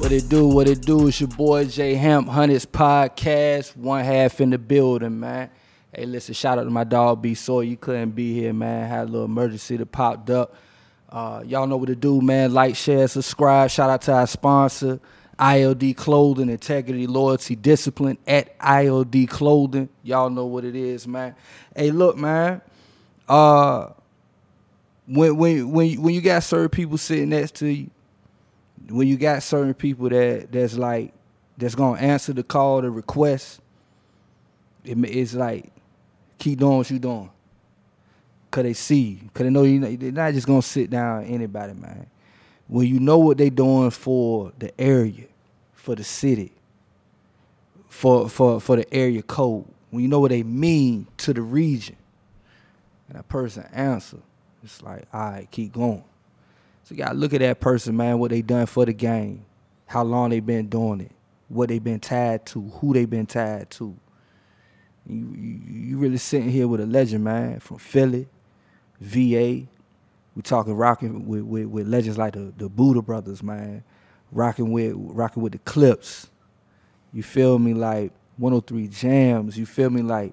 What it do, what it do, it's your boy J Hemp Hunnids Podcast, one half in the building, man. Hey, listen, shout out to my dog B Soy. You couldn't be here, man. Had a little emergency that popped up. Uh, y'all know what to do, man. Like, share, subscribe. Shout out to our sponsor, ILD Clothing, Integrity, Loyalty, Discipline at ILD Clothing. Y'all know what it is, man. Hey, look, man. Uh, when when when when you got certain people sitting next to you, when you got certain people that that's like that's gonna answer the call, the request, it, it's like keep doing what you doing. Cause they see. Cause they know you they're not just gonna sit down anybody, man. When you know what they doing for the area, for the city, for for for the area code, when you know what they mean to the region, and that person answer, it's like, all right, keep going. So you gotta look at that person, man, what they done for the game, how long they been doing it, what they been tied to, who they been tied to. You, you, you really sitting here with a legend, man, from Philly, VA. We talking rocking with, with, with legends like the, the Boodah brothers, man. Rocking with rocking with the Clipse. You feel me? Like 103 jams. You feel me? Like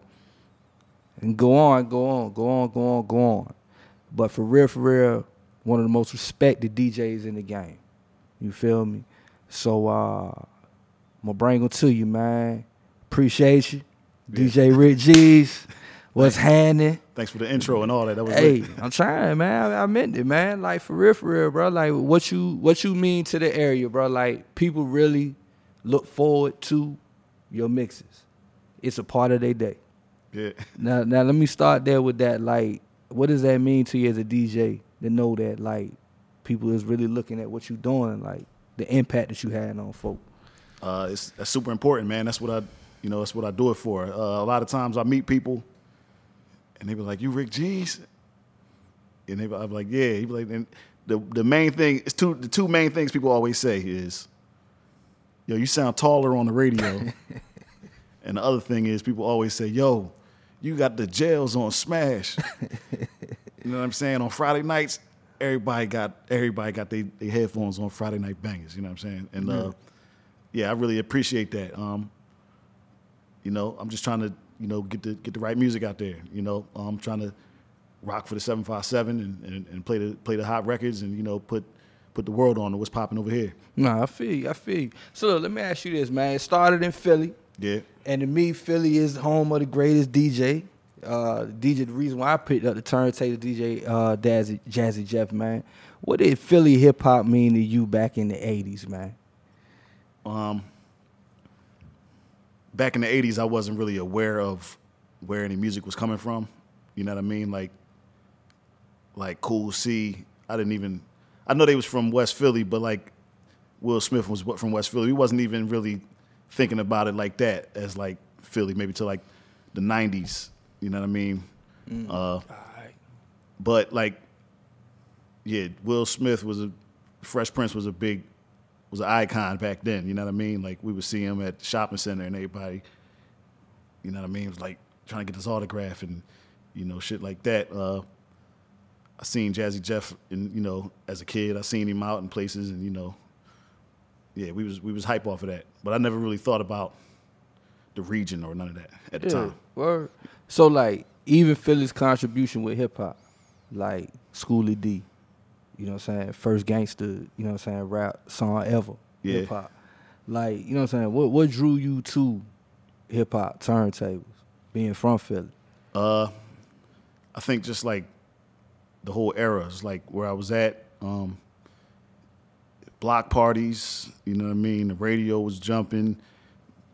and go on, go on, go on, go on, go on. But for real, for real, one of the most respected DJs in the game. You feel me? So uh, I'm gonna bring them to you, man. Appreciate you. Yeah. DJ Rick Geez. What's happening? Thanks for the intro and all that. That was Hey, lit. I'm trying, man. I, I meant it, man. Like for real, for real, bro. Like what you what you mean to the area, bro. Like people really look forward to your mixes. It's a part of their day. yeah. Now, now let me start there with that. Like, what does that mean to you as a DJ to know that like people is really looking at what you're doing, like the impact that you had on folk? Uh, it's that's super important, man. That's what I, you know, that's what I do it for. Uh, a lot of times I meet people, and they be like, "You Rick Geez," and they be, I'm like, "Yeah." He be like, and the the main thing is two. The two main things people always say is, "Yo, you sound taller on the radio," and the other thing is people always say, "Yo, you got the jails on Smash." you know what I'm saying? On Friday nights, everybody got everybody got their headphones on Friday night bangers. You know what I'm saying? And uh, yeah, I really appreciate that. Um, you know, I'm just trying to, you know, get the get the right music out there. You know, I'm trying to rock for the 757 and, and, and play the play the hot records and you know put put the world on to what's popping over here. Nah, I feel you. I feel you. So look, let me ask you this, man. It started in Philly, Yeah. and to me, Philly is home of the greatest DJ. Uh, DJ, the reason why I picked up the turntable DJ, uh, Jazzy, Jazzy Jeff, man. What did Philly hip hop mean to you back in the '80s, man? Um, back in the '80s, I wasn't really aware of where any music was coming from. You know what I mean? Like, like Cool C. I didn't even. I know they was from West Philly, but like Will Smith was from West Philly. We wasn't even really thinking about it like that as like Philly, maybe till like the '90s. You know what I mean? Uh, but like, yeah, Will Smith was a Fresh Prince was a big was an icon back then. You know what I mean? Like we would see him at the shopping center, and everybody, you know what I mean, It was like trying to get his autograph and you know shit like that. Uh, I seen Jazzy Jeff, and you know, as a kid, I seen him out in places, and you know, yeah, we was we was hype off of that. But I never really thought about the region or none of that at the time. Word. So like even Philly's contribution with hip hop, like Schoolly D, you know what I'm saying? First gangster, you know what I'm saying, rap song ever. Yeah. Hip hop. Like, you know what I'm saying? What what drew you to hip hop turntables, being from Philly? Uh, I think just like the whole era, it's like where I was at. Um, block parties, you know what I mean. The radio was jumping.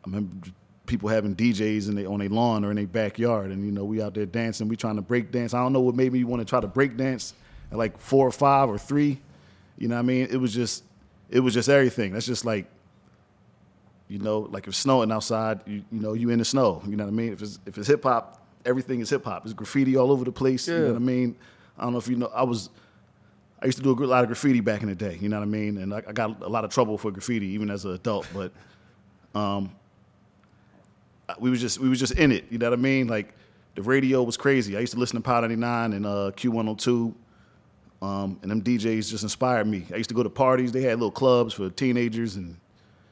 I remember people having DJs in they, on their lawn or in their backyard, and you know we out there dancing. We trying to break dance. I don't know what made me want to try to break dance at like four or five or three. You know what I mean? It was just, it was just everything. That's just like you know, like if it's snowing outside, you, you know, you in the snow. You know what I mean? If it's if it's hip hop, everything is hip hop. There's graffiti all over the place. You know what I mean? I don't know if you know. I was, I used to do a lot of graffiti back in the day. You know what I mean? And I, I got a lot of trouble for graffiti even as an adult. But, um, we was just we was just in it. You know what I mean? Like the radio was crazy. I used to listen to Power 99 and uh, Q102. Um, and them DJs just inspired me. I used to go to parties. They had little clubs for teenagers, and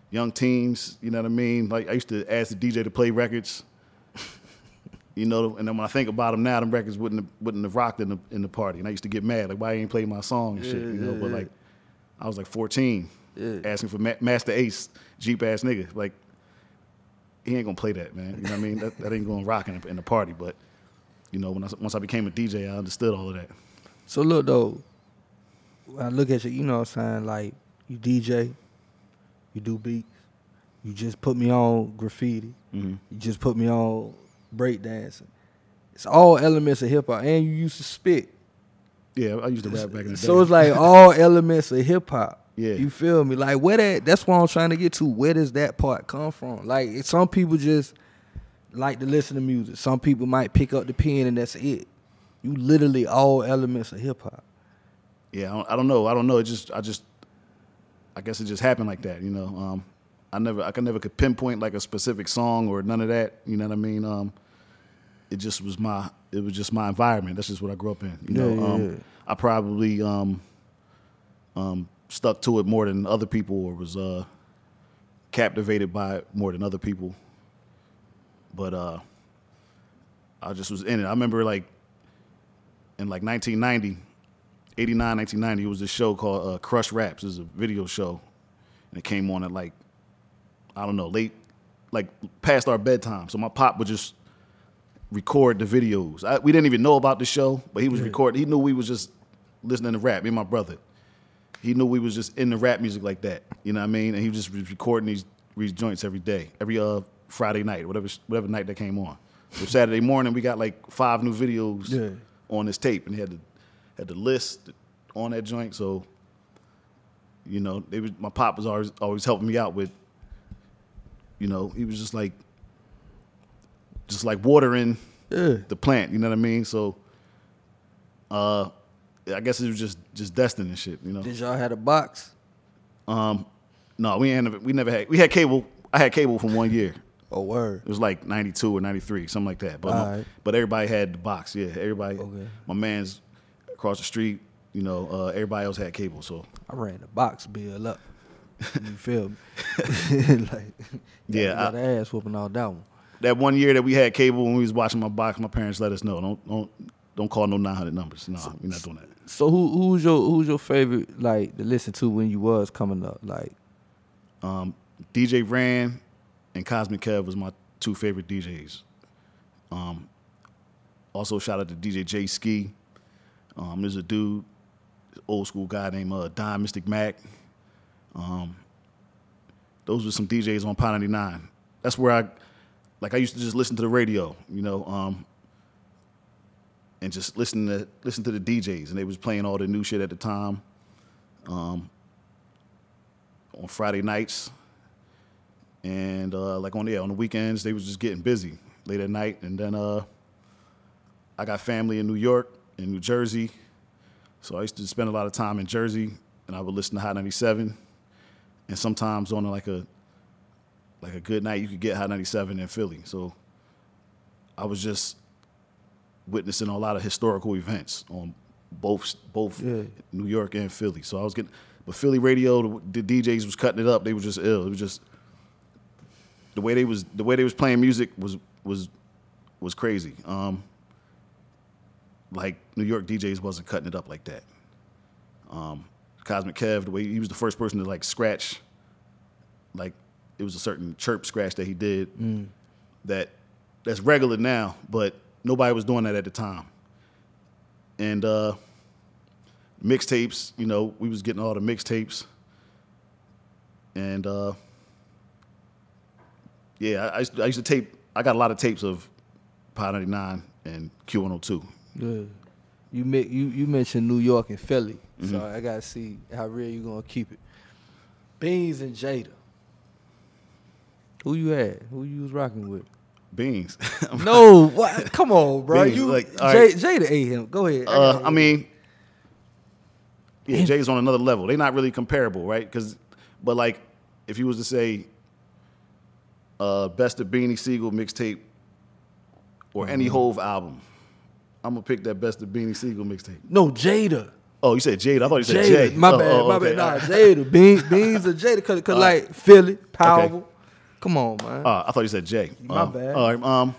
young teens. You know what I mean? Like I used to ask the DJ to play records. You know, and then when I think about them now, them records wouldn't have, wouldn't have rocked in the in the party, and I used to get mad like, why you ain't play my song and shit, Yeah, you know? yeah, but yeah. like, I was like 14, Yeah. asking for Ma- Masta Ace, Jeep ass nigga, like, he ain't gonna play that, man. You know what I mean? That, that ain't gonna rock in the, in the party. But you know, when I, once I became a DJ, I understood all of that. So look though, when I look at you, you know what I'm saying? Like you DJ, you do beats, you just put me on graffiti, Mm-hmm. you just put me on breakdancing. It's all elements of hip hop, and you used to spit. Yeah, I used to rap back in the day. So it's like all elements of hip hop. Yeah. You feel me? Like where that that's what I'm trying to get to. Where does that part come from? Like some people just like to listen to music. Some people might pick up the pen and that's it. You literally all elements of hip hop. yeah, I don't, I don't know. I don't know. It just, I just, I guess it just happened like that. You know, um, I never, I could never could pinpoint like a specific song or none of that. You know what I mean? Um, it just was my, it was just my environment. That's just what I grew up in. You know, Yeah, yeah, um, yeah. I probably um, um, stuck to it more than other people, or was uh, captivated by it more than other people. But uh, I just was in it. I remember like in like 1990, 89, 1990, it was this show called uh, Crush Raps. It was a video show. And it came on at like, I don't know, late, like past our bedtime. So my pop would just record the videos. I, we didn't even know about the show, but he was recording. He knew we was just listening to rap, me and my brother. He knew we was just in the rap music like that. You know what I mean? And he was just recording these, these joints every day, every uh, Friday night, whatever whatever night that came on. So Saturday morning, we got like five new videos Yeah. on this tape, and he had the had the list on that joint. So, you know, they was, my pop was always always helping me out with. You know, he was just like, just like watering Yeah. the plant. You know what I mean? So, uh, I guess it was just just destined and shit. You know. Did y'all had a box? Um, no, we ain't never, we never had we had cable. I had cable for one year. Oh word. It was like ninety two or ninety three, something like that. But but everybody had the box. Yeah, everybody. Okay. My man's across the street. You know, uh, everybody else had cable. So I ran the box bill up. You feel me? like Yeah, got I- ass whooping all that one. that one year that we had cable when we was watching my box, my parents let us know don't don't don't call no nine hundred numbers. No, we're not doing that. So who who's your who's your favorite like to listen to when you was coming up? Like Um, DJ Ran and Cosmic Kev was my two favorite DJs. Um, also, shout out to DJ J Ski. Um, there's a dude, old school guy named uh, Don Mystic Mac. Um, those were some DJs on Pi 99. That's where I, like, I used to just listen to the radio, you know, um, and just listen to listen to the DJs, and they was playing all the new shit at the time. Um, on Friday nights, and uh, like on yeah on the weekends they was just getting busy late at night, and then uh, I got family in New York and New Jersey, so I used to spend a lot of time in Jersey, and I would listen to Hot 97, and sometimes on like a like a good night you could get Hot 97 in Philly, so I was just witnessing a lot of historical events on both both Yeah. New York and Philly. So I was getting, but Philly radio, the, DJs was cutting it up. They were just ill. It was just the way they was the way they was playing music was was was crazy. Um, like New York DJs wasn't cutting it up like that. Um, Cosmic Kev, the way he was the first person to like scratch, like it was a certain chirp scratch that he did that that's regular now, but nobody was doing that at the time. And uh, mixtapes, you know, we was getting all the mixtapes, and uh, yeah, I, I, used to, I used to tape. I got a lot of tapes of Pi 99 and Q102. yeah. You you you mentioned New York and Philly, so Mm-hmm. I gotta see how real you gonna keep it. Beans and Jada. Who you had? Who you was rocking with? Beans. No, what? Come on, bro. Beans, you like, Jay, right. Jada ate him. Go ahead. Uh, gotta I mean, yeah, Jay's on another level. They're not really comparable, right? Because, but like, if you was to say, uh, best of Beanie Sigel mixtape or any Mm-hmm. Hove album, I'm gonna pick that best of Beanie Sigel mixtape. No, Jada. Oh, you said Jade. I thought you said Jada. Jay. My Oh, bad, oh, my okay. bad. Nah, Jada. Beans, Beans or Jada. Cause, cause like Philly, powerful. Come on, man. Uh, I thought you said Jay. My Um, bad. All right. Um.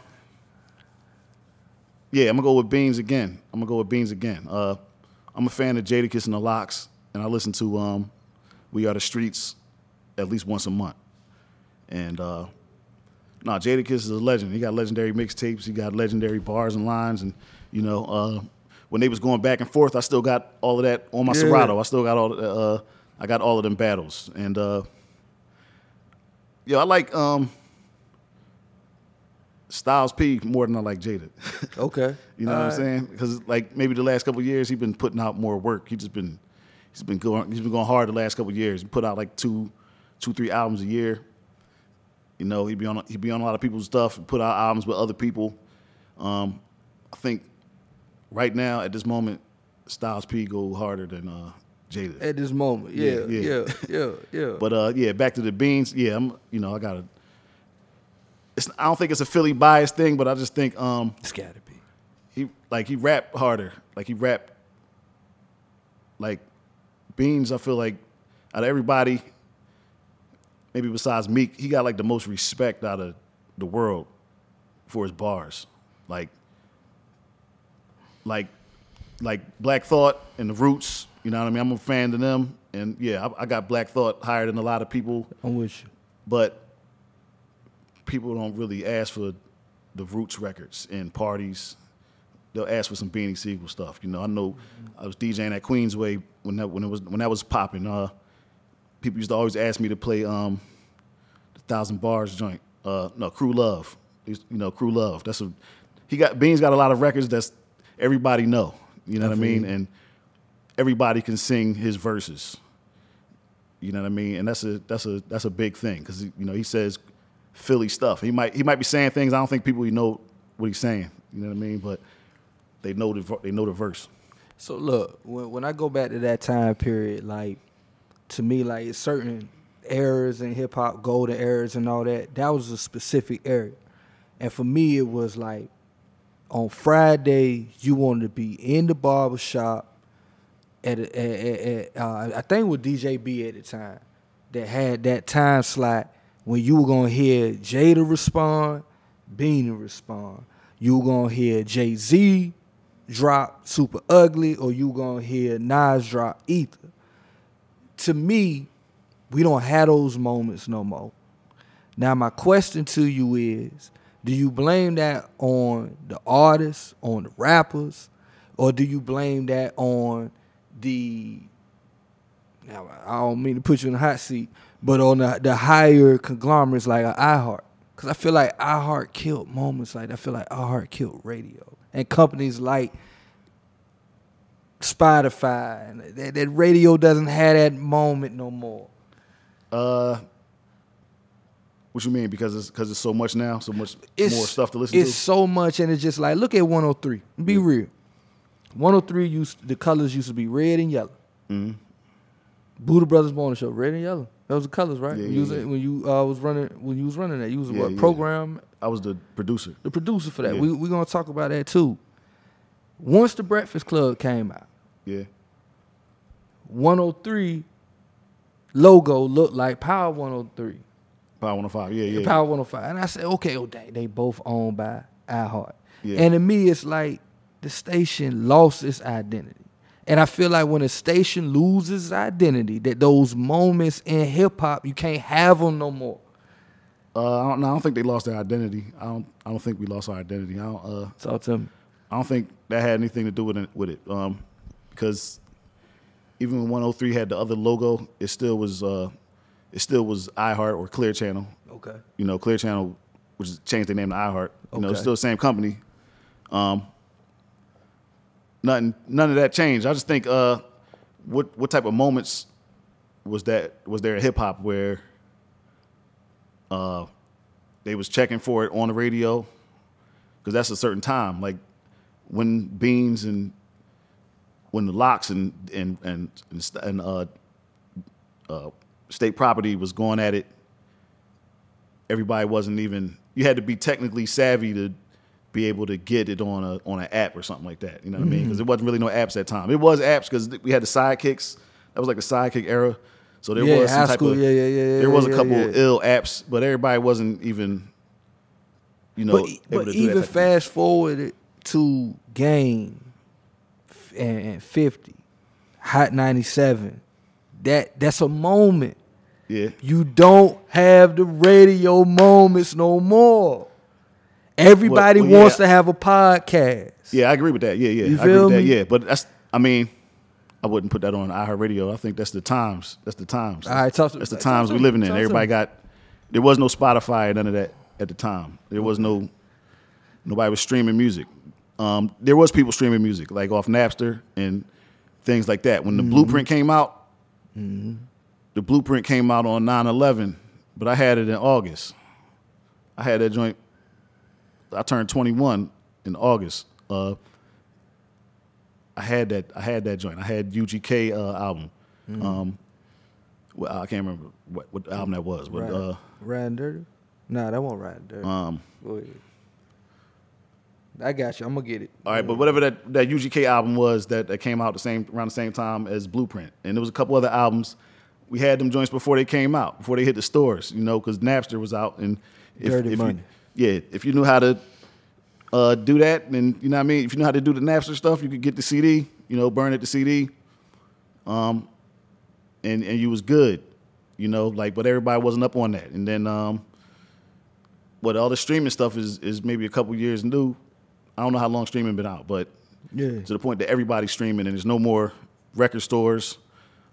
Yeah, I'm gonna go with Beans again. I'm gonna go with Beans again. Uh, I'm a fan of Jadakiss and the LOX, and I listen to um, We Are the Streets at least once a month. And uh, no, Jadakiss is a legend. He got legendary mixtapes. He got legendary bars and lines, and you know, uh, when they was going back and forth, I still got all of that on my Yeah. Serato. I still got all. Uh, I got all of them battles, and uh, yo, I like um, Styles P more than I like Jada. Okay. you know what I'm saying? Because like maybe the last couple of years, he's been putting out more work. He just been he's been going he's been going hard the last couple of years. He put out like two two three albums a year. You know, he'd be on he'd be on a lot of people's stuff. Put out albums with other people. Um, I think right now at this moment, Styles P go harder than uh, Jada. At this moment, yeah, Yeah, yeah, yeah. yeah, yeah. But uh, yeah, back to the beans. Yeah, I'm. You know, I got to. It's. I don't think it's a Philly bias thing, but I just think um, it's gotta be. he like he rap harder. Like he rap. Like beans, I feel like out of everybody, maybe besides Meek, he got like the most respect out of the world for his bars. Like. Like, like Black Thought and the Roots. You know what I mean? I'm a fan of them, and yeah, I, I got Black Thought higher than a lot of people I'm with you. but people don't really ask for the Roots records in parties. They'll ask for some Beanie Sigel stuff. You know, I know I was DJing at Queensway when that when it was when that was popping. Uh, people used to always ask me to play um, the Thousand Bars joint. Uh, no, Crew Love. You know, Crew Love. That's a he got Beans got a lot of records that's everybody know. You know what I mean? And everybody can sing his verses. You know what I mean? And that's a that's a that's a big thing because you know he says Philly stuff. He might he might be saying things I don't think people know what he's saying. You know what I mean? But they know the they know the verse. So look, when when I go back to that time period, like to me, like it's certain eras in hip hop, golden eras and all that. That was a specific era, and for me, it was like on Friday you wanted to be in the barber shop at, a, at, at, uh, I think it was DJ B at the time that had that time slot when you were gonna hear Jada respond, Beanie respond. You were gonna hear Jay Z drop Super Ugly, or you gonna hear Nas drop Ether. To me, we don't have those moments no more. Now my question to you is, do you blame that on the artists, on the rappers, or do you blame that on the now I don't mean to put you in the hot seat, but on the, the higher conglomerates like iHeart. Cause I feel like iHeart killed moments like that. I feel like iHeart killed radio. And companies like Spotify and that, that radio doesn't have that moment no more. Uh, what you mean? Because it's because it's so much now, so much It's more stuff to listen It's to. It's so much, and it's just like look at 103. Be real. 103 used the colors used to be red and yellow. Mhm. Boodah Brothers Morning Show, red and yellow. Those are colors, right? Yeah, when, you was, yeah, yeah. when you uh, was running, when you was running that, you was Yeah, what yeah. program I was the producer. the producer for that. Yeah. We we gonna talk about that too. Once the Breakfast Club came out, Yeah, 103 logo looked like Power 103, Power 105. Yeah, yeah. Power 105, and I said, okay, oh dang, they both owned by iHeart. Yeah. And to me, it's like the station lost its identity. And I feel like when a station loses its identity, that those moments in hip hop, you can't have them no more. Uh, I don't, no, I don't think they lost their identity. I don't. I don't think we lost our identity. I don't. Uh, Talk to me. I don't think that had anything to do with it. With it, um, because even when 103 had the other logo, it still was. Uh, it still was iHeart or Clear Channel. Okay. You know, Clear Channel, which changed their name to iHeart. You know, it's still the same company. Um, nothing. None of that changed. I just think. Uh, what what type of moments was that? Was there in hip hop where? Uh, they was checking for it on the radio because that's a certain time. Like when Beans and when the LOX and and and and, uh, uh, state property was going at it. Everybody wasn't even. You had to be technically savvy to be able to get it on a on an app or something like that. You know what I mean? Mm-hmm. Because there wasn't really no apps at that time. It was apps because we had the sidekicks. That was like the sidekick era. So there Yeah, was some type school. of Yeah, yeah, yeah, there was yeah, a couple yeah. ill apps, but everybody wasn't even you know But, but even that type of thing. fast forward it to game and, and 50, Hot 97. That that's a moment. Yeah. You don't have the radio moments no more. Everybody Well, well, wants yeah. to have a podcast. Yeah, I agree with that. Yeah, yeah. You I agree with that. Yeah. But that's I mean, I wouldn't put that on iHeartRadio. I think that's the times. That's the times. All right, talk to- That's the times we're living in. Everybody got there was no Spotify or none of that at the time. There was no nobody was streaming music. Um, there was people streaming music, like off Napster and things like that. When the Mm-hmm. blueprint came out, the blueprint came out on 9-11, but I had it in August. I had that joint. I turned 21 in August. Uh, I had that. I had that joint. I had UGK uh, album. Mm-hmm. Um, well, I can't remember what, what album that was, but Right. uh, Riding dirty? Nah, that won't ride dirty. um, I got you. I'm gonna get it. all right. But whatever that, that UGK album was that, that came out the same around the same time as Blueprint, and there was a couple other albums. We had them joints before they came out, before they hit the stores, you know, because Napster was out, and if, Dirty if money. You, yeah, if you knew how to uh, do that, then you know what I mean. If you know how to do the Napster stuff, you could get the CD, you know, burn it the CD, um, and and you was good, you know, like. But everybody wasn't up on that, and then um, what all the streaming stuff is is maybe a couple years new. I don't know how long streaming been out, but Yeah. to the point that everybody's streaming and there's no more record stores.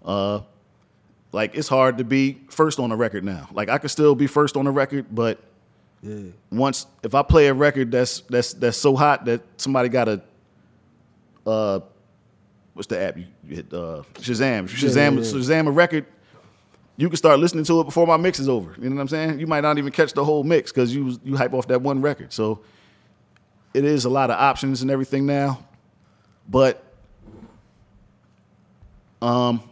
Uh, like it's hard to be first on a record now. Like I could still be first on a record, but Yeah. once if I play a record that's that's that's so hot that somebody got a uh what's the app you, you hit uh Shazam. Shazam yeah, yeah. Shazam a record, you can start listening to it before my mix is over. You know what I'm saying? You might not even catch the whole mix because you you hype off that one record. So it is a lot of options and everything now. But um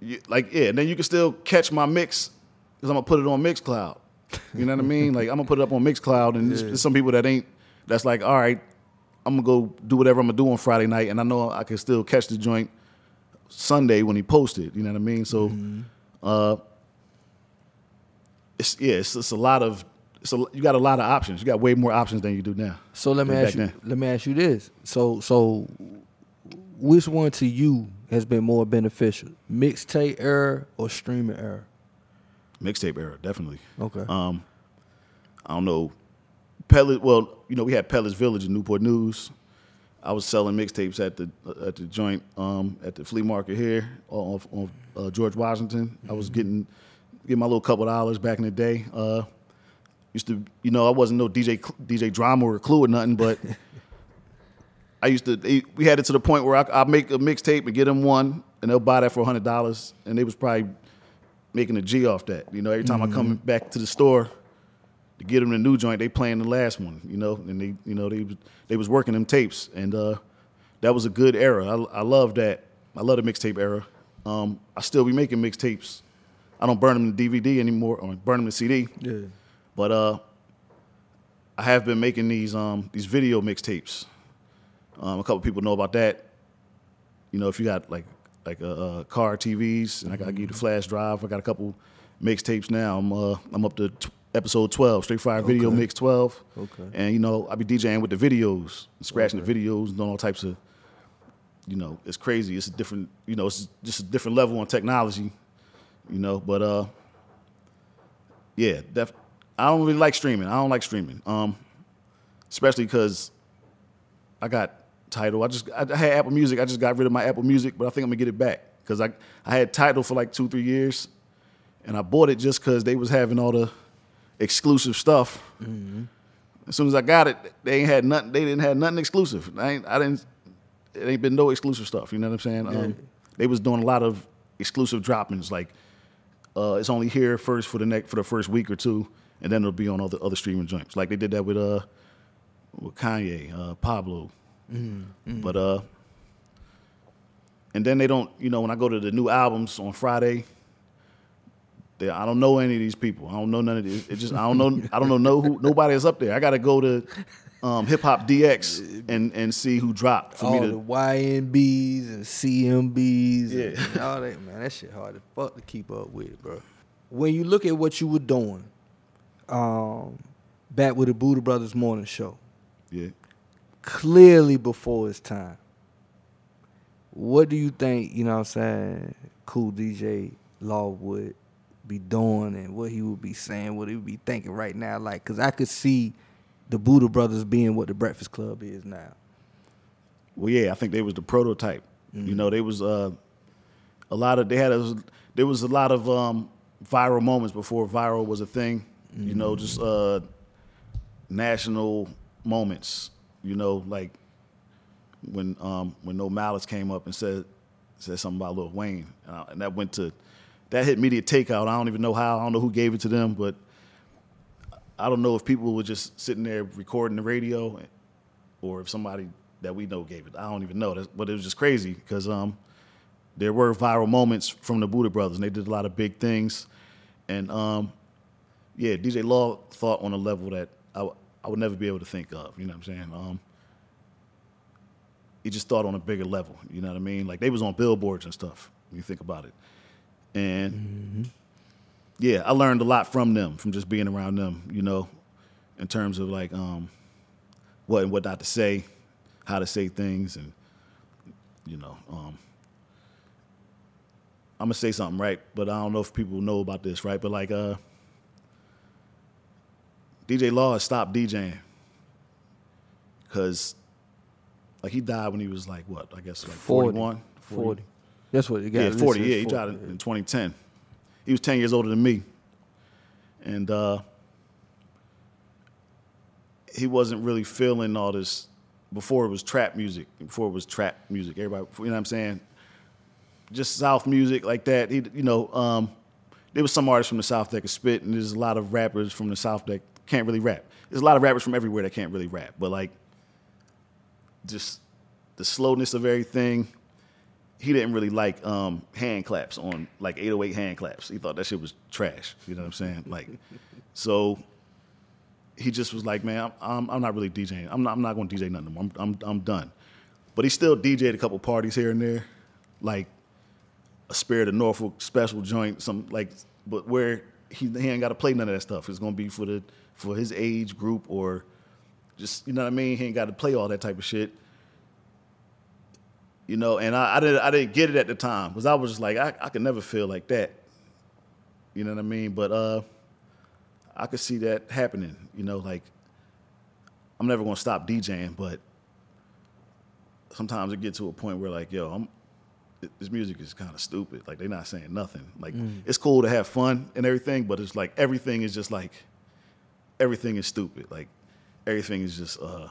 you, like yeah, and then you can still catch my mix because I'm gonna put it on Mixcloud. You know what I mean? Like I'm gonna put it up on Mixcloud, and there's, there's some people that ain't. That's like, all right, I'm gonna go do whatever I'm gonna do on Friday night, and I know I can still catch the joint Sunday when he posted. You know what I mean? So, uh, it's yeah, it's, it's a lot of. It's a, you got a lot of options. You got way more options than you do now. So let me ask you. then. Let me ask you this. So so, which one to you has been more beneficial, mixtape error or streaming era? Mixtape era, definitely. Okay. Um, I don't know. Pellet. Well, you know, we had Pellets Village in Newport News. I was selling mixtapes at the at the joint um, at the flea market here on, on uh, George Washington. I was getting getting my little couple dollars back in the day. Uh, used to, you know, I wasn't no DJ DJ drama or Clue or nothing, but I used to. They, we had it to the point where I I make a mixtape and get them one, and they'll buy that for hundred dollars, and they was probably making a G off that. You know, every time I come back to the store to get them the new joint, they playing the last one. You know, and they, you know, they was- they was working them tapes, and uh, that was a good era. I, I love that. I love the mixtape era. Um, I still be making mixtapes. I don't burn them to DVD anymore, or burn them to CD. yeah. But uh, I have been making these um, these video mixtapes. Um, a couple people know about that. You know, if you got like like a, uh car TVs, and I gotta give you the flash drive. I got a couple mixtapes now. I'm uh, I'm up to t- episode 12, Straight Fire Video Okay. Mix 12. Okay. And you know, I be DJing with the videos, scratching the videos, and doing all types of. You know, it's crazy. It's a different. You know, it's just a different level on technology. You know, but uh, yeah, def- I don't really like streaming. I don't like streaming, um, especially because I got Tidal. I just I, I had Apple Music. I just got rid of my Apple Music, but I think I'm gonna get it back because I I had Tidal for like two three years, and I bought it just because they was having all the exclusive stuff. As soon as I got it, they ain't had nothing. They didn't have nothing exclusive. I ain't. I didn't. It ain't been no exclusive stuff. You know what I'm saying? Um, they was doing a lot of exclusive droppings. Like uh, it's only here first for the next for the first week or two, and then it'll be on other other streaming joints. Like they did that with uh with Kanye, uh, Pablo. But uh, and then they don't. You know, when I go to the new albums on Friday, They, I don't know any of these people. I don't know none of these. It just I don't know. I don't know no who. Nobody is up there. I got to go to um, Hip Hop DX and and see who dropped for all me the to. YNBs and CMBs Yeah. and all that, man. That shit hard to fuck to keep up with, bro. When you look at what you were doing, um, back with the Boodah Brothers morning show, Yeah. Clearly before its time. What do you think, you know what I'm saying, cool DJ Law would be doing and what he would be saying, what he would be thinking right now? Like, cause I could see the Boodah Brothers being what the Breakfast Club is now. Well, yeah, I think they was the prototype. You know, they was uh, a lot of they had a, there was a lot of um, viral moments before viral was a thing. You know, just uh, national moments. You know, like when um, when No Malice came up and said said something about Lil Wayne, and, I, and that went to that hit media takeout. I don't even know how. I don't know who gave it to them, but I don't know if people were just sitting there recording the radio, or if somebody that we know gave it. I don't even know. That's, but it was just crazy because um, there were viral moments from the Boodah Brothers, and they did a lot of big things. And um, yeah, DJ Law thought on a level that I, would never be able to think of. You know what I'm saying? Um, he just thought on a bigger level. You know what I mean? Like they was on billboards and stuff. When you think about it, and yeah, I learned a lot from them, from just being around them. You know, in terms of like um, what and what not to say, how to say things, and you know, um, I'm gonna say something right, but I don't know if people know about this, right? But like, uh, DJ Law has stopped DJing because, like, he died when he was like what? I guess like 41, 40. That's what it got. yeah, 40. as Yeah, he died in, in 2010. He was 10 years older than me. And uh, he wasn't really feeling all this before it was trap music, before it was trap music. Everybody, you know what I'm saying? Just South music like that. He, you know, um, there was some artists from the South that could spit, and there's a lot of rappers from the South that can't really rap. There's a lot of rappers from everywhere that can't really rap, but like, just the slowness of everything, he didn't really like um, hand claps on like 808 hand claps. He thought that shit was trash. You know what I'm saying? Like, so he just was like, man, I'm, I'm, not really DJing. I'm not, I'm not going to DJ nothing. I'm, I'm, I'm done. But he still DJed a couple parties here and there, like a Spirit of Norfolk special joint, some like, but where he, he ain't got to play none of that stuff. It's going to be for the for his age group or just you know what I mean. He ain't got to play all that type of shit you know, and I, I didn't I didn't get it at the time because I was just like I, I could never feel like that, you know what I mean? But uh, I could see that happening, you know, like I'm never gonna stop DJing, but sometimes it gets to a point where like, yo, I'm this music is kind of stupid. Like they're not saying nothing. Like it's cool to have fun and everything, but it's like everything is just like everything is stupid. Like everything is just uh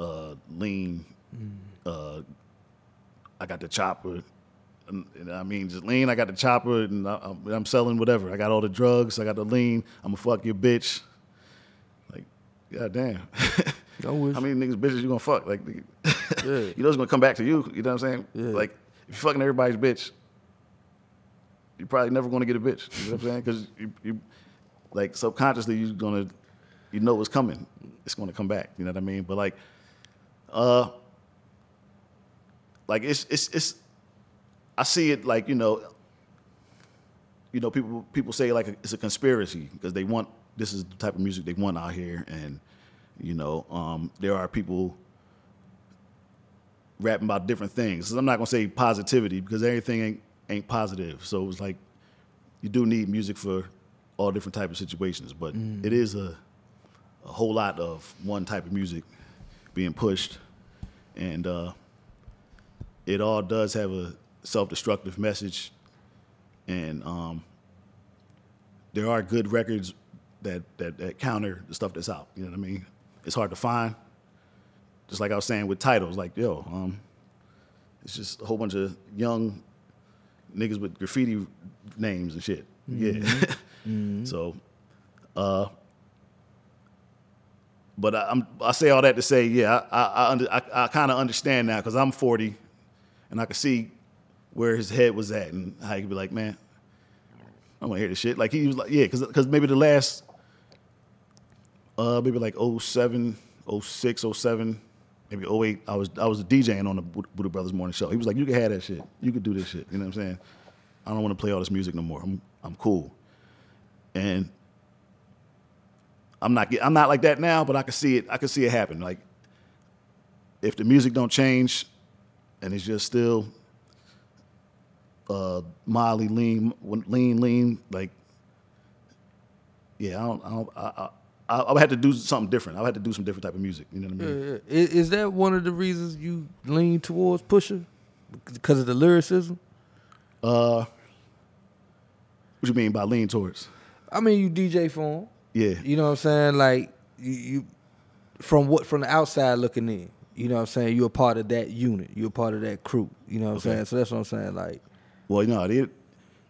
uh lean uh, I got the chopper. And, and I mean, just lean. I got the chopper, and I, I'm, I'm selling whatever. I got all the drugs. I got the lean. I'm gonna fuck your bitch. Like, god damn. Wish. How many niggas bitches you gonna fuck? Like, Yeah. you know it's gonna come back to you. You know what I'm saying? Yeah. Like, if you're fucking everybody's bitch, you're probably never gonna get a bitch. You know what I'm saying? Because you, you, like, subconsciously, you're gonna, you know what's coming. It's gonna come back. You know what I mean? But like, uh, like it's it's it's I see it like you know you know people people say like it's a conspiracy because they want this is the type of music they want out here and you know um, there are people rapping about different things. So I'm not gonna say positivity because everything ain't ain't positive. So it's like you do need music for all different type of situations, but it is a a whole lot of one type of music being pushed, and uh, it all does have a self-destructive message, and um, there are good records that, that that counter the stuff that's out. You know what I mean? It's hard to find. Just like I was saying with titles, like yo, um, it's just a whole bunch of young niggas with graffiti names and shit. Yeah. so, uh, but I, I'm, I say all that to say, yeah, I, I, I, I kind of understand now because I'm 40 and I can see where his head was at and how he could be like, man, I want to hear this shit. Like he was like, yeah, because because maybe the last, uh, maybe like 07, 06, 07, maybe 08, I was I was DJing on the Boodah Brothers morning show. He was like, you can have that shit. You could do this shit. You know what I'm saying? I don't want to play all this music no more. I'm I'm cool. And I'm not I'm not like that now, but I can see it. I can see it happen. Like if the music don't change, and it's just still uh, mildly lean, lean, lean, like yeah, I don't, I don't, I, I, I would have to do something different. I would have to do some different type of music. You know what I mean? Yeah, yeah. Is, is that one of the reasons you lean towards Pusha because of the lyricism? Uh, what you mean by lean towards? I mean, you DJ for him. Yeah. You know what I'm saying? Like you, you from what from the outside looking in. You know what I'm saying? You're a part of that unit. You're a part of that crew. You know what Okay. I'm saying? So that's what I'm saying. Like Well, you know, they,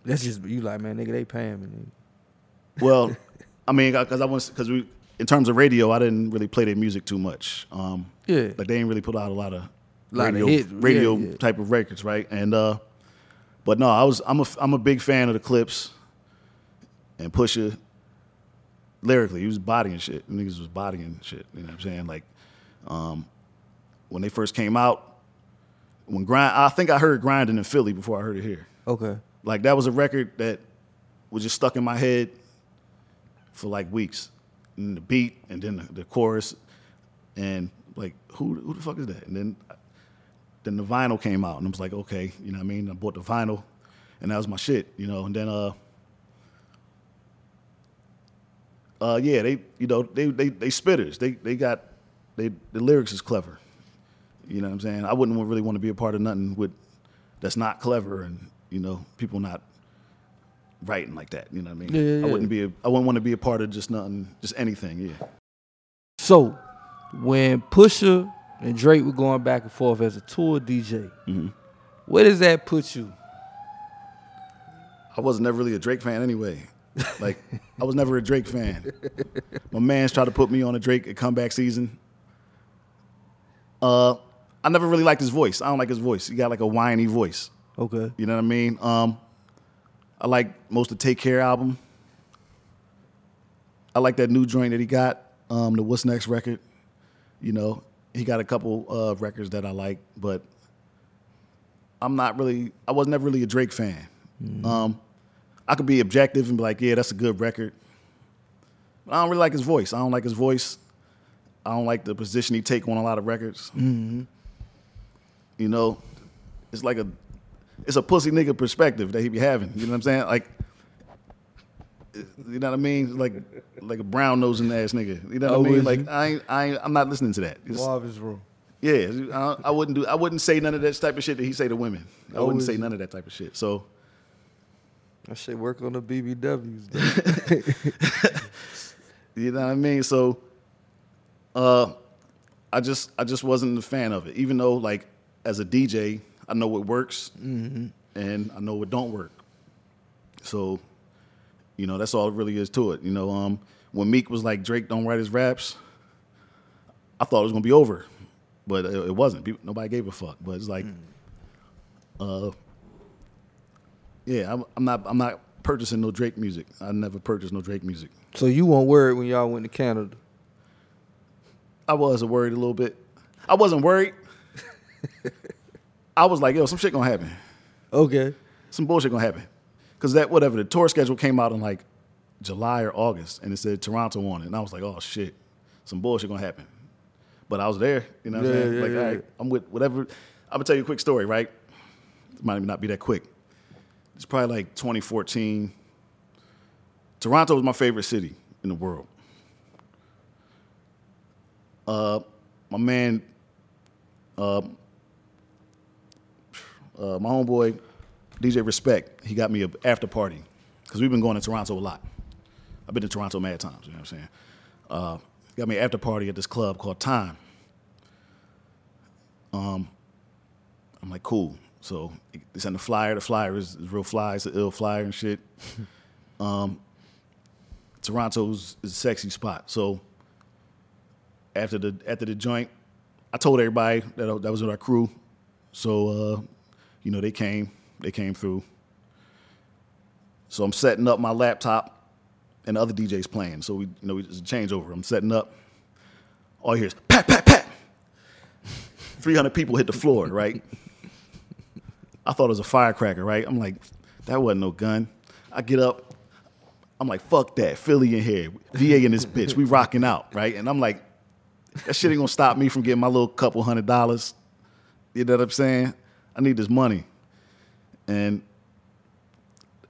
that's just you like man, nigga. They paying me. Nigga. well, I mean, because I was because we in terms of radio, I didn't really play their music too much. Um, Yeah. like they didn't really put out a lot of Lot of radio hit- radio yeah, yeah. type of records, right? And uh, but no, I was I'm a I'm a big fan of the Clipse and Pusha. Lyrically, he was bodying shit. Niggas was bodying shit. You know what I'm saying? Like, um, when they first came out, when grind, I think I heard grinding in Philly before I heard it here. Okay. Like that was a record that was just stuck in my head for like weeks. And the beat and then the, the chorus and like who who the fuck is that? And then then the vinyl came out and I was like, okay, you know what I mean? I bought the vinyl and that was my shit, you know. And then uh uh yeah, they you know, they they they spitters. They they got they the lyrics is clever. You know what I'm saying? I wouldn't really want to be a part of nothing with that's not clever and you know people not writing like that. You know what I mean? Yeah, yeah. I wouldn't be. A, I wouldn't want to be a part of just nothing, just anything. Yeah. So when Pusha and Drake were going back and forth as a tour DJ, Mm-hmm. where does that put you? I wasn't never really a Drake fan anyway. Like I was never a Drake fan. My man's tried to put me on a Drake at comeback season. Uh, I never really liked his voice. I don't like his voice. He got like a whiny voice. Okay. You know what I mean? Um, I like most of the Take Care album. I like that new joint that he got, um, the What's Next record. You know, he got a couple uh, records that I like, but I'm not really. I was never really a Drake fan. Um, I could be objective and be like, yeah, that's a good record. But I don't really like his voice. I don't like his voice. I don't like the position he take on a lot of records. You know, it's like a it's a pussy nigga perspective that he be having. You know what I'm saying? Like, you know what I mean? Like, like a brown nosing ass nigga. You know what Oh, I mean? Like. I ain't, I ain't, I'm not listening to that. It's- Marvin's room. yeah, I, I wouldn't do. I wouldn't say none of that type of shit that he say to women. I Oh, wouldn't say none of that type of shit. So, I should work on the BBWs. you know what I mean? So, uh, I just, I just wasn't a fan of it. Even though, like, as a DJ, I know what works and I know what don't work. So, you know, that's all it really is to it. You know, um, when Meek was like Drake don't write his raps, I thought it was gonna be over, but it, it wasn't. People, nobody gave a fuck. But it's like, uh, yeah, I'm, I'm not, I'm not purchasing no Drake music. I never purchased no Drake music. so you weren't worried when y'all went to Canada? I was worried a little bit. I wasn't worried. I was like, yo, some shit gonna happen. Okay. Some bullshit gonna happen. Cause that whatever the tour schedule came out in like July or August, and it said Toronto on it, and I was like, oh shit, some bullshit gonna happen. But I was there, you know what I'm Yeah, saying? yeah, like, yeah. all right, I'm with whatever. I'm gonna tell you a quick story, right? It might even not be that quick. It's probably like 2014. Toronto was my favorite city in the world. Uh, my man, uh, uh, my homeboy, DJ Respect, he got me an after party because we've been going to Toronto a lot. I've been to Toronto mad times. You know what I'm saying? Uh, got me an after party at this club called Time. Um, I'm like, cool. So they sent the flyer. The flyer is, is real fly. It's an ill flyer and shit. um, Toronto's is a sexy spot. So after the after the joint, I told everybody that I, that was with our crew. So uh, you know they came, they came through. So I'm setting up my laptop, and the other DJ's playing. So we, you know, we just changeover. I'm setting up. All you hear is pat, pat, pat. 300 people hit the floor, right? I thought it was a firecracker, right? I'm like, that wasn't no gun. I get up. I'm like, fuck that. Philly in here. VA in this bitch. We rocking out, right? And I'm like, that shit ain't gonna stop me from getting my little couple hundred dollars. You know what I'm saying? I need this money. And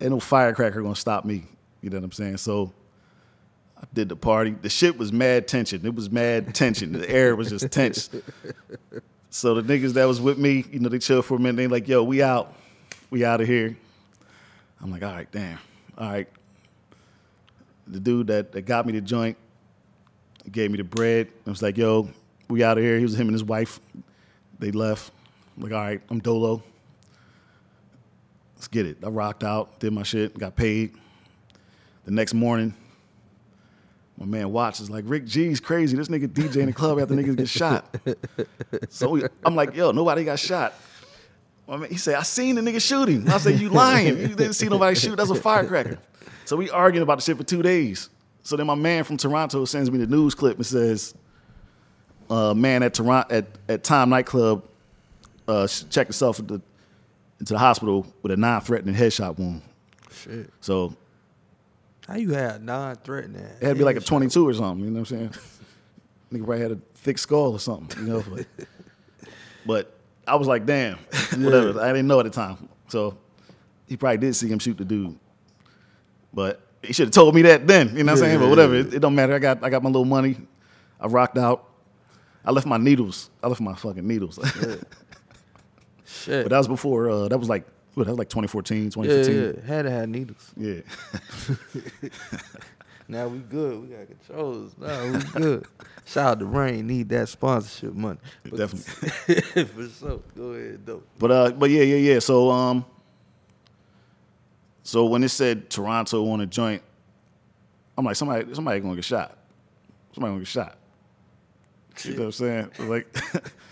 ain't no firecracker gonna stop me. You know what I'm saying? So I did the party. The shit was mad tension. It was mad tension. The air was just tense. So the niggas that was with me, you know, they chill for a minute. They like, yo, we out. We out of here. I'm like, all right, damn. All right. The dude that, that got me the joint gave me the bread. I was like, yo, we out of here. He was him and his wife. They left. I'm like, all right, I'm Dolo. Let's get it. I rocked out, did my shit, got paid. The next morning, my man Watts is like, Rick Geez crazy. This nigga DJ in the club after niggas get shot. so we, I'm like, yo, nobody got shot. My man, he said, I seen the nigga shooting. I said, you lying. You didn't see nobody shoot. That's a firecracker. So we arguing about the shit for two days. So then my man from Toronto sends me the news clip and says, uh, man at Toronto at, at Time nightclub uh, checked himself into, into the hospital with a non-threatening headshot wound. Shit. So How you had non-threatening? it had to be like a 22 or something. You know what I'm saying? Nigga probably had a thick skull or something. You know, but, but I was like, damn, whatever. I didn't know at the time, so he probably did see him shoot the dude. But he should have told me that then. You know what I'm saying? But whatever. It, it don't matter. I got I got my little money. I rocked out. I left my needles. I left my fucking needles. Shit. but that was before. Uh, that was like what, that was like 2014, yeah, 2015. yeah, had to have needles. Yeah. Now we good. We got controls. Now we good. Shout out to Rane. Need that sponsorship money. But- Definitely. For sure. Go ahead, though. But uh, but yeah, yeah, yeah. So um, so when it said Toronto on a joint, I'm like, somebody, somebody gonna get shot. Somebody gonna get shot. You know what I'm saying? Like,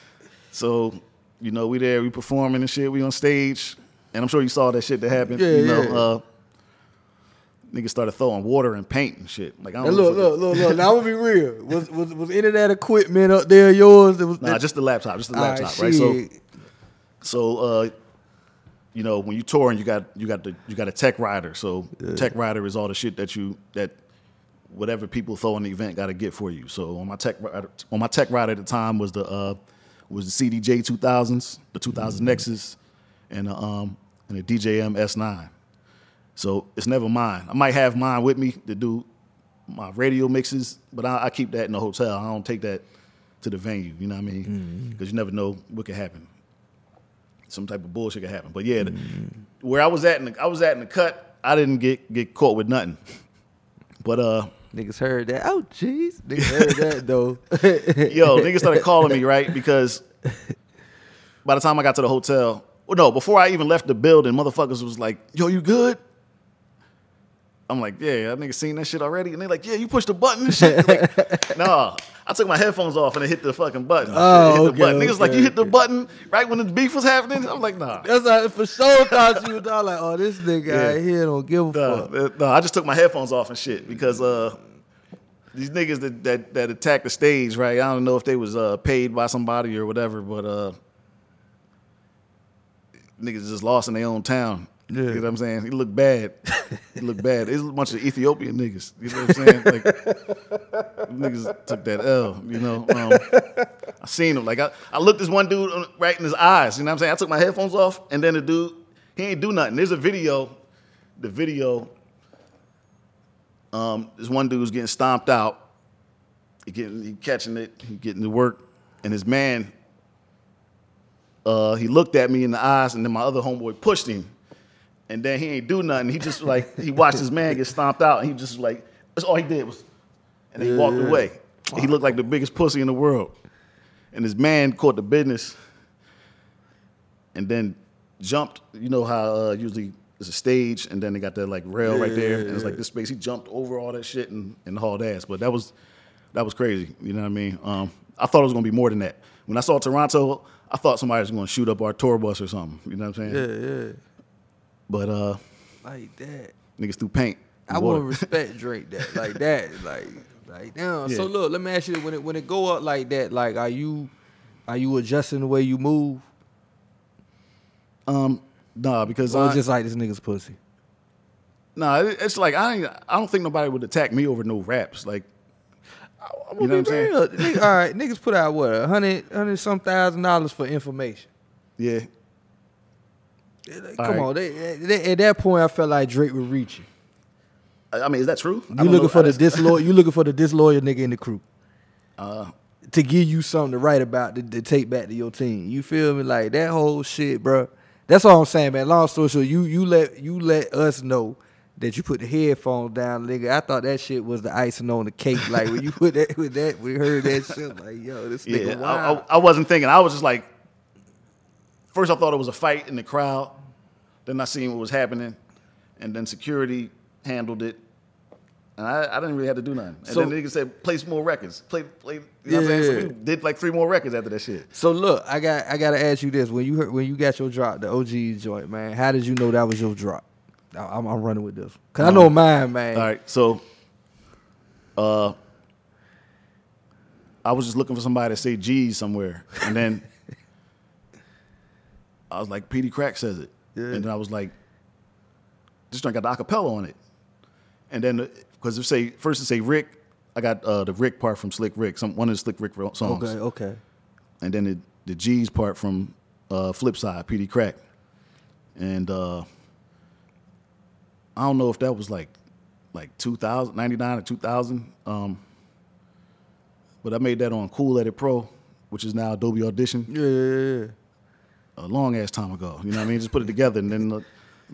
so you know, we there, we performing and shit. We on stage, and I'm sure you saw that shit that happened. Yeah, you know, yeah. uh, niggas started throwing water and paint and shit. Like, I don't look, know. look, look, look. Now I'm gonna be real. Was was was any of that equipment up there yours? That was Nah, just the laptop, just the laptop, right? So. So, uh, you know, when you touring, you got you got the you got a tech rider. So, tech rider is all the shit that you that whatever people throw in the event got to get for you. So, on my tech rider, on my tech rider at the time was the uh, was the CDJ 2000s, the 2000 Nexus, and a, um and the DJM S9. So it's never mine. I might have mine with me to do my radio mixes, but I, I keep that in the hotel. I don't take that to the venue. You know what I mean? Because you never know what could happen. Some type of bullshit could happen. But yeah, the, where I was at, in the, I was at in the cut. I didn't get get caught with nothing. But uh, Niggas heard that. Oh, jeez. Niggas heard that though. yo, niggas started calling me right because by the time I got to the hotel, well, no, before I even left the building, motherfuckers was like, "Yo, you good?" I'm like, "Yeah, that nigga seen that shit already," and they like, "Yeah, you pushed the button and shit." Like, nah, I took my headphones off and I hit the fucking button. Oh, hit the okay, button. Niggas like, "You hit the button right when the beef was happening." I'm like, "Nah." That's I for sure thought you were like, oh, this nigga Yeah. out here don't give a No, fuck. no, I just took my headphones off and shit because uh, these niggas that, that that attacked the stage, right? I don't know if they was uh, paid by somebody or whatever, but uh, niggas just lost in their own town. Yeah. You know what I'm saying? He looked bad. he looked bad. It's a bunch of Ethiopian niggas. You know what I'm saying? Like niggas took that L. You know. Um, I seen him. Like I, I looked this one dude right in his eyes. You know what I'm saying? I took my headphones off, and then the dude, he ain't do nothing. There's a video. The video. Um, this one dude's getting stomped out. He getting, he catching it. He getting to work, and his man. Uh, he looked at me in the eyes, and then my other homeboy pushed him, and then he ain't do nothing. He just like he watched his man get stomped out, and he just like that's all he did was, and he Yeah, walked yeah. away. He looked like the biggest pussy in the world, and his man caught the business, and then jumped. You know how uh, usually there's a stage, and then they got that like rail right there, and it's like this space. He jumped over all that shit and, and hauled ass. But that was that was crazy. You know what I mean? Um, I thought it was gonna be more than that. When I saw Toronto, I thought somebody was gonna shoot up our tour bus or something. You know what I'm saying? Yeah, yeah. But uh, Like that. niggas threw paint. I wouldn't respect Drake that like that. Like like damn. So look, let me ask you when it when it go up like that, like are you are you adjusting the way you move? Um, nah, because Or I, just like this nigga's pussy? nah, it's like I ain't, I don't think nobody would attack me over no raps. Like, I'm You know what I'm saying? real. Nigga- all right, niggas put out what a hundred hundred some thousand dollars for information. yeah, Like, Come right. on, they, they- at that point, I felt like Drake was reaching. I I mean, is that true? You looking know. for the disloyal? You looking for the disloyal nigga in the crew Uh, to give you something to write about to, to take back to your team. You feel me? Like that whole shit, bro. That's all I'm saying, man. Long story short, you you let you let us know that you put the headphones down, nigga. I thought that shit was the icing on the cake. Like when you put that with that, we heard that shit. Like yo, this nigga yeah, I, wild. I, I wasn't thinking. I was just like, first I thought it was a fight in the crowd. Then I seen what was happening, and then security handled it. And I, I didn't really have to do nothing. And So- then the nigga said, play some more records. Play, play. You know what I'm saying? So Yeah. we did like three more records after that shit. So look, I got I gotta ask you this: when you heard when you got your drop, the OG joint, man, how did you know that was your drop? I- I'm, I'm running with this because I know mine, man. All right, so uh, I was just looking for somebody to say Geez somewhere, and then I was like, "Petey Crack says it," Yeah. and then I was like, "This joint got the acapella on it," and then because it say first it say Rick, I got uh, the Rick part from Slick Rick, some one of the Slick Rick songs, Okay, okay. and then the, the Geez part from uh, Flipside, Petey Crack, and uh, I don't know if that was like like 2000, 99 or 2000. Um, but I made that on Cool Edit Pro, which is now Adobe Audition, Yeah, yeah, yeah. a long ass time ago. You know what I mean? Just put it together and then uh,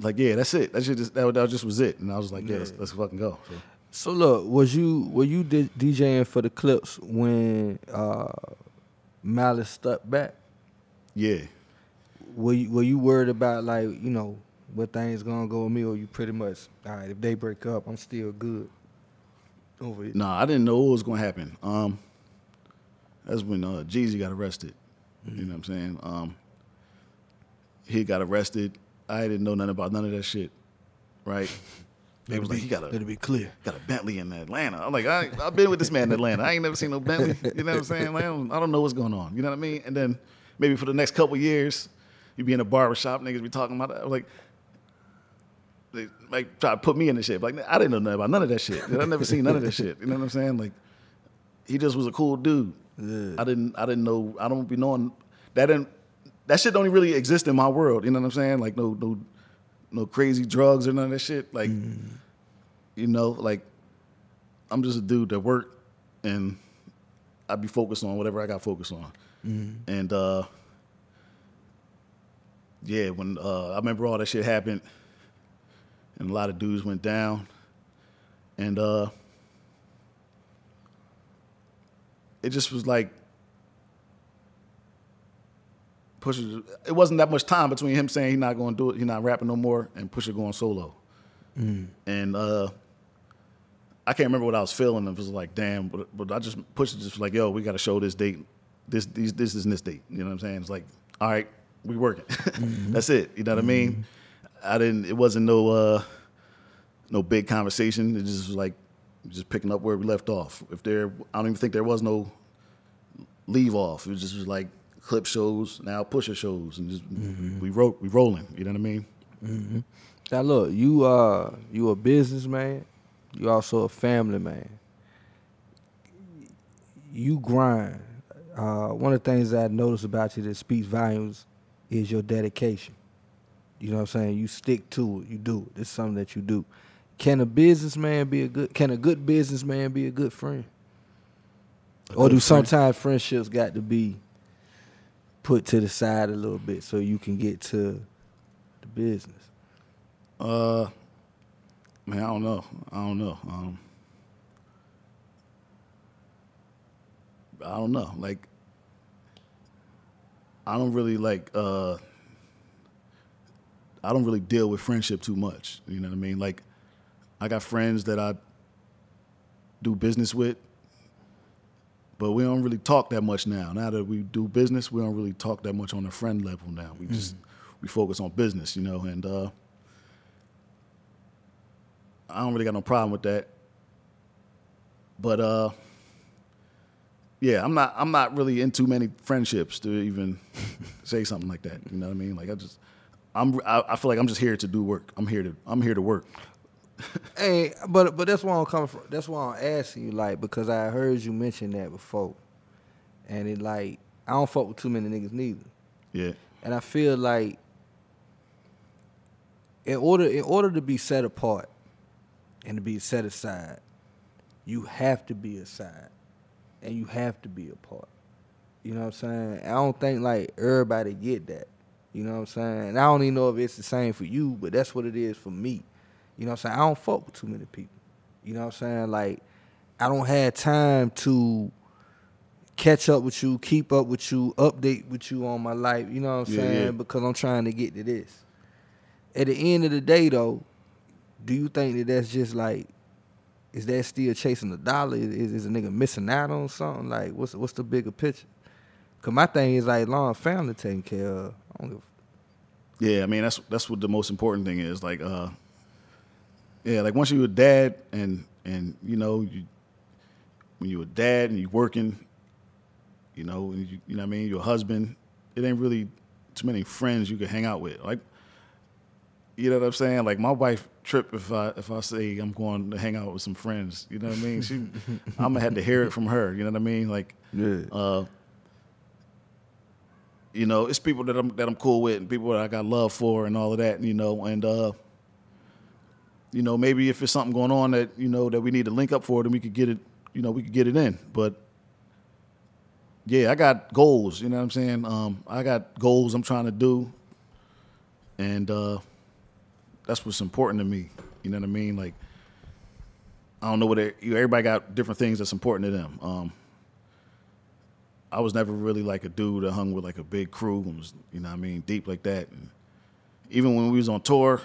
like, yeah, that's it. That just that, that just was it. And I was like, yeah, let's, let's fucking go. So, So look, was you were you DJing for the Clipse when uh, Malice stuck back? yeah. Were you were you worried about like you know what things gonna go with me, or you pretty much all right? If they break up, I'm still good over it. Nah, I didn't know what was gonna happen. Um, that's when uh, Jeezy got arrested. You know what I'm saying? Um, he got arrested. I didn't know nothing about none of that shit. Right? They was like, he got a Let it be clear. got a Bentley in Atlanta. I'm like, I, I've been with this man in Atlanta. I ain't never seen no Bentley. You know what I'm saying? Like, I, don't, I don't know what's going on. You know what I mean? And then maybe for the next couple years, you be in a barbershop, niggas be talking about that. I was like, they like try to put me in the shit. Like, I didn't know nothing about none of that shit. I never seen none of that shit. You know what I'm saying? Like, he just was a cool dude. I didn't, I didn't know. I don't be knowing that. Didn't that shit don't really exist in my world. You know what I'm saying? Like, no, no, no crazy drugs or none of that shit. Like, you know, like I'm just a dude that work and I be focused on whatever I got focused on. And uh yeah, when uh I remember all that shit happened and a lot of dudes went down and uh it just was like Pusha it wasn't that much time between him saying he's not gonna do it, he's not rapping no more, and Pusha going solo. And uh I can't remember what I was feeling. It was like, damn, but, but I just pushed it just like, yo, we got to show this date. This, these, this is this date. You know what I'm saying? It's like, all right, we working. That's it. You know what I mean? I didn't. It wasn't no, uh, no big conversation. It just was like, just picking up where we left off. If there, I don't even think there was no leave off. It was just was like Clipse shows, now Pusha shows, and just we wrote, we rolling. You know what I mean? Now look, you uh you a businessman, you also a family man. You grind. Uh, one of the things I noticed about you that speaks volumes is your dedication. You know what I'm saying? You stick to it. You do it. It's something that you do. Can a businessman be a good? Can a good businessman be a good friend? or do good friend? sometimes friendships got to be put to the side a little bit so you can get to the business? Uh, man, I don't know. I don't know. Um, I don't know. Like, I don't really like. Uh, I don't really deal with friendship too much. You know what I mean? Like, I got friends that I do business with, but we don't really talk that much now. Now that we do business, we don't really talk that much on a friend level now. We just we focus on business, you know, and uh, I don't really got no problem with that. But uh, yeah, I'm not I'm not really into many friendships to even say something like that. You know what I mean? Like I just I'm I, I feel like I'm just here to do work. I'm here to I'm here to work. Hey, but but that's why I'm coming from. That's why I'm asking you, like, because I heard you mention that before, and it like I don't fuck with too many niggas neither, Yeah. and I feel like in order in order to be set apart and to be set aside, you have to be aside, and you have to be apart. You know what I'm saying? I don't think like everybody get that. You know what I'm saying? And I don't even know if it's the same for you, but that's what it is for me. You know what I'm saying? I don't fuck with too many people. You know what I'm saying? Like, I don't have time to catch up with you, keep up with you, update with you on my life. You know what I'm Yeah, saying? yeah. Because I'm trying to get to this. At the end of the day, though, do you think that that's just like, is that still chasing the dollar? Is, is a nigga missing out on something? Like, what's what's the bigger picture? Cause my thing is like long family taken care of. I Yeah, I mean that's that's what the most important thing is. Like, uh, yeah, like once you're a dad and and you know you when you're a dad and you're working, you know, and you, you know what I mean, you're a husband. It ain't really too many friends you can hang out with. Like, you know what I'm saying? Like my wife trip if I if I say I'm going to hang out with some friends. You know what I mean? She, I'm gonna have to hear it from her. You know what I mean? Like, Yeah. uh, you know, it's people that I'm that I'm cool with and people that I got love for and all of that, you know, and uh, you know, maybe if it's something going on that, you know, that we need to link up for, then we could get it, you know, we could get it in. But yeah, I got goals, you know what I'm saying? Um, I got goals I'm trying to do. And uh that's what's important to me. You know what I mean? Like I don't know what everybody got different things that's important to them. Um I was never really like a dude that hung with like a big crew and was, you know what I mean, deep like that. And even when we was on tour,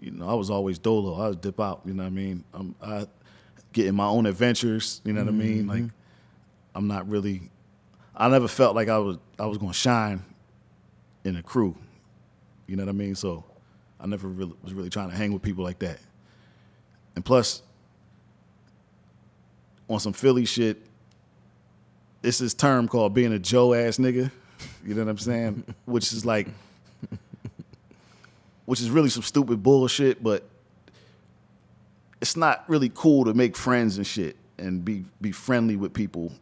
you know, I was always dolo. I was dip out, you know what I mean? I'm I getting my own adventures, you know what I mean? Mm-hmm. Like I'm not really I never felt like I was I was gonna shine in a crew. You know what I mean? So I never really was really trying to hang with people like that. And plus, on some Philly shit, it's this term called being a Joe ass nigga. You know what I'm saying? which is like, which is really some stupid bullshit, but it's not really cool to make friends and shit and be be friendly with people.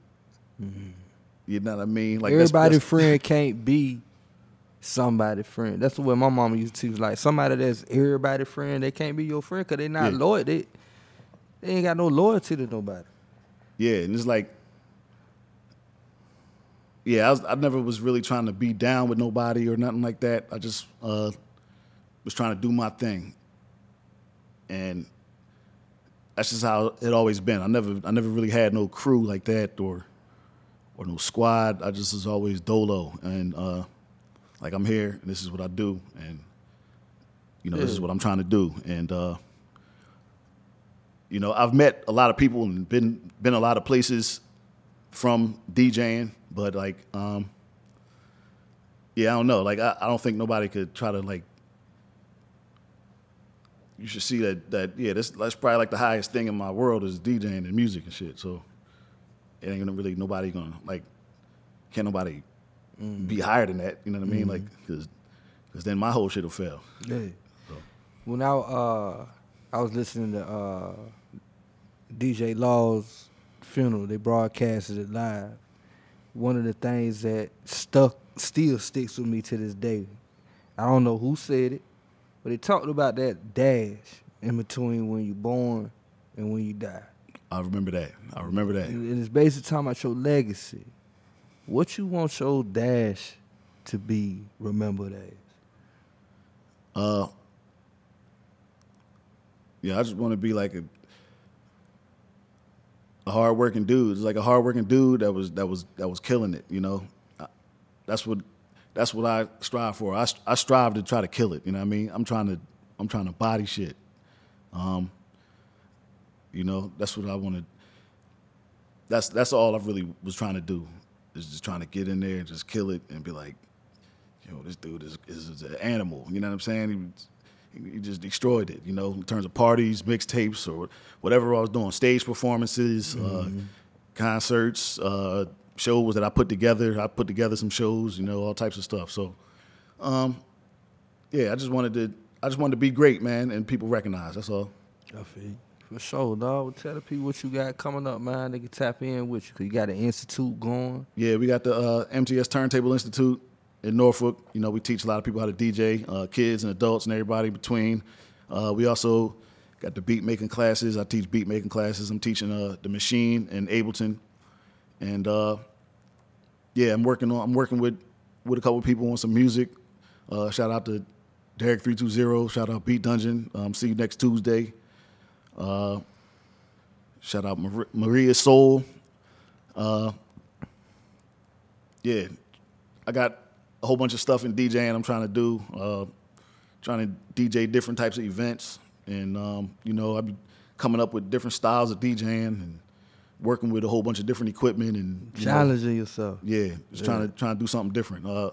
Mm-hmm. You know what I mean? Like that's- Everybody that's- friend can't be somebody friend. That's the way my mama used to teach. Like somebody that's everybody friend, they can't be your friend because they not Yeah. loyal. They, they ain't got no loyalty to nobody. Yeah, and it's like, yeah, I, was, I never was really trying to be down with nobody or nothing like that. I just uh, was trying to do my thing, and that's just how it always been. I never, I never really had no crew like that or, or no squad. I just was always dolo, and uh, like I'm here, and this is what I do, and you know, this is what I'm trying to do, and. Uh, you know, I've met a lot of people and been been a lot of places from DJing, but like, um, yeah, I don't know. Like, I, I don't think nobody could try to like. You should see that that yeah, that's that's probably like the highest thing in my world is DJing and music and shit. So it ain't gonna really nobody gonna like. Can't nobody be higher than that? You know what I mean? Like, because cause then my whole shit will fail. Yeah. When I uh I was listening to uh DJ Law's funeral, they broadcasted it live. One of the things that stuck still sticks with me to this day. I don't know who said it, but they talked about that dash in between when you're born and when you die. I remember that. I remember that. And it's basically talking about your legacy. What you want your dash to be remembered as. Uh, yeah, I just want to be like a a hardworking dude. It's like a hardworking dude that was that was that was killing it. You know, that's what that's what I strive for. I I strive to try to kill it. You know what I mean? I'm trying to I'm trying to body shit. Um, you know, that's what I wanted. That's that's all I really was trying to do. Is just trying to get in there and just kill it and be like, yo, this dude is is, is an animal. You know what I'm saying? He just destroyed it. You know, in terms of parties, mixtapes, or whatever I was doing, stage performances, uh, concerts, uh, shows that I put together. I put together some shows. You know, all types of stuff. So, um, yeah, I just wanted to. I just wanted to be great, man, and people recognize. That's all. I feel. For sure, dog. Tell the people what you got coming up, man. They can tap in with you. Cause you got an institute going. Yeah, we got the uh, MTS Turntable Institute in Norfolk. You know, we teach a lot of people how to DJ, uh, kids and adults and everybody between. Uh, we also got the beat making classes. I teach beat making classes. I'm teaching uh, the Maschine in Ableton, and uh, yeah, I'm working on. I'm working with with a couple people on some music. Uh, shout out to Derek three two zero. Shout out Beat Dungeon. Um, see you next Tuesday. Uh, shout out Mar- Maria Soul. Yeah, I got a whole bunch of stuff in DJing I'm trying to do. Uh, trying to DJ different types of events, and um, you know, I've been coming up with different styles of DJing and working with a whole bunch of different equipment and you know, Challenging yourself. yeah, just trying to trying to do something different. Uh,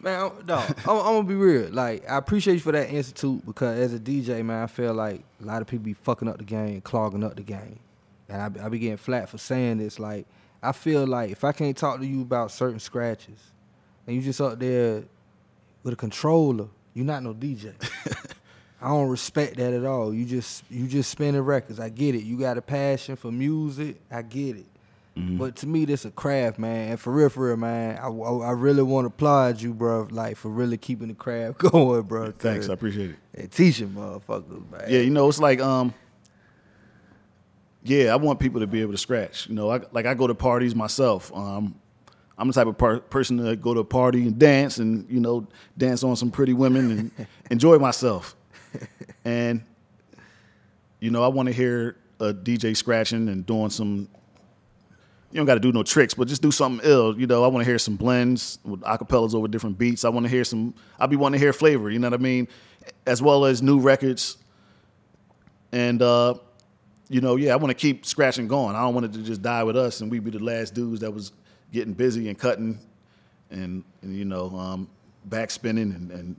Man, I'm- no, I'm, I'm gonna be real. Like, I appreciate you for that institute because as a DJ, man, I feel like a lot of people be fucking up the game, clogging up the game, and I, be- I be getting flat for saying this. Like, I feel like if I can't talk to you about certain scratches, and you just up there with a controller, you're not no DJ. I don't respect that at all. You just you just spinning records. I get it. You got a passion for music. I get it. But to me, this a craft, man. And for real, for real, man, I, I, I really want to applaud you, bro. Like for really keeping the craft going, bro. thanks, I appreciate it. And teaching motherfuckers, man. Yeah, you know, it's like um yeah, I want people to be able to scratch. You know, I, like I go to parties myself. Um I'm the type of per- person to go to a party and dance and, you know, dance on some pretty women and enjoy myself. And you know, I want to hear a DJ scratching and doing some you don't got to do no tricks, but just do something ill. You know, I want to hear some blends with acapellas over different beats. I want to hear some. I be wanting to hear flavor. You know what I mean, as well as new records. And uh, you know, yeah, I want to keep scratching going. I don't want it to just die with us, and we be the last dudes that was getting busy and cutting, and, and you know, um, backspinning and, and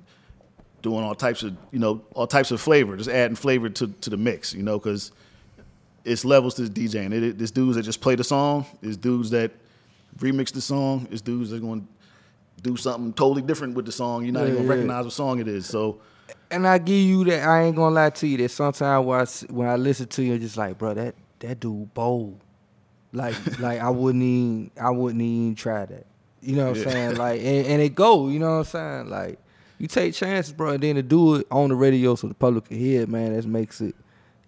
doing all types of you know all types of flavor, just adding flavor to to the mix. You know, because it's levels to DJing. It, it, there's dudes that just play the song. There's dudes that remix the song. There's dudes that are going to do something totally different with the song. You're not even Yeah, going to yeah. recognize what song it is. So, And I give you that. I ain't gonna lie to you. That sometimes when I, when I listen to you, I'm just like, bro, that that dude bold. Like like I wouldn't even I wouldn't even try that. You know what I'm saying? Like and, and it go. You know what I'm saying? Like you take chances, bro, and then to do it on the radio so the public can hear it, man. That makes it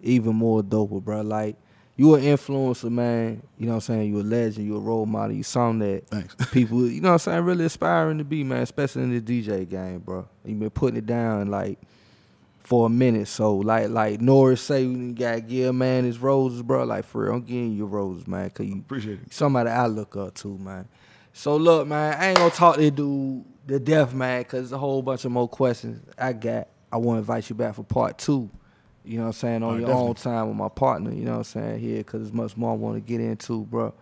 even more doper, bro. Like you an influencer, man. You know what I'm saying? You a legend. You a role model. You something that Thanks. people, you know what I'm saying, really aspiring to be, man. Especially in the DJ game, bro. You been putting it down like for a minute. So like like Norris say, you gotta give a man his roses, bro. Like for real, I'm giving you your roses, man, cause you appreciate it. somebody I look up to, man. So look, man, I ain't gonna talk to dude the death, man, cause there's a whole bunch of more questions I got. I want to invite you back for part two. You know what I'm saying? On All right, your own time with my partner, you know what I'm saying, here, cause there's much more I want to get into, bro.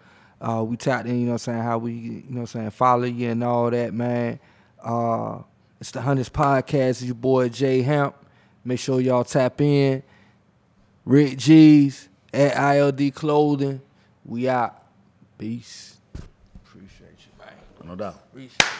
Uh, we tapped in, you know what I'm saying, how we, you know what I'm saying, follow you and all that, man. Uh, it's the Hunnids Podcast. It's your boy Jay Hemp. Make sure y'all tap in. Rick Geez at ILD Clothing. We out. Peace. Appreciate you, man. No doubt. Appreciate you.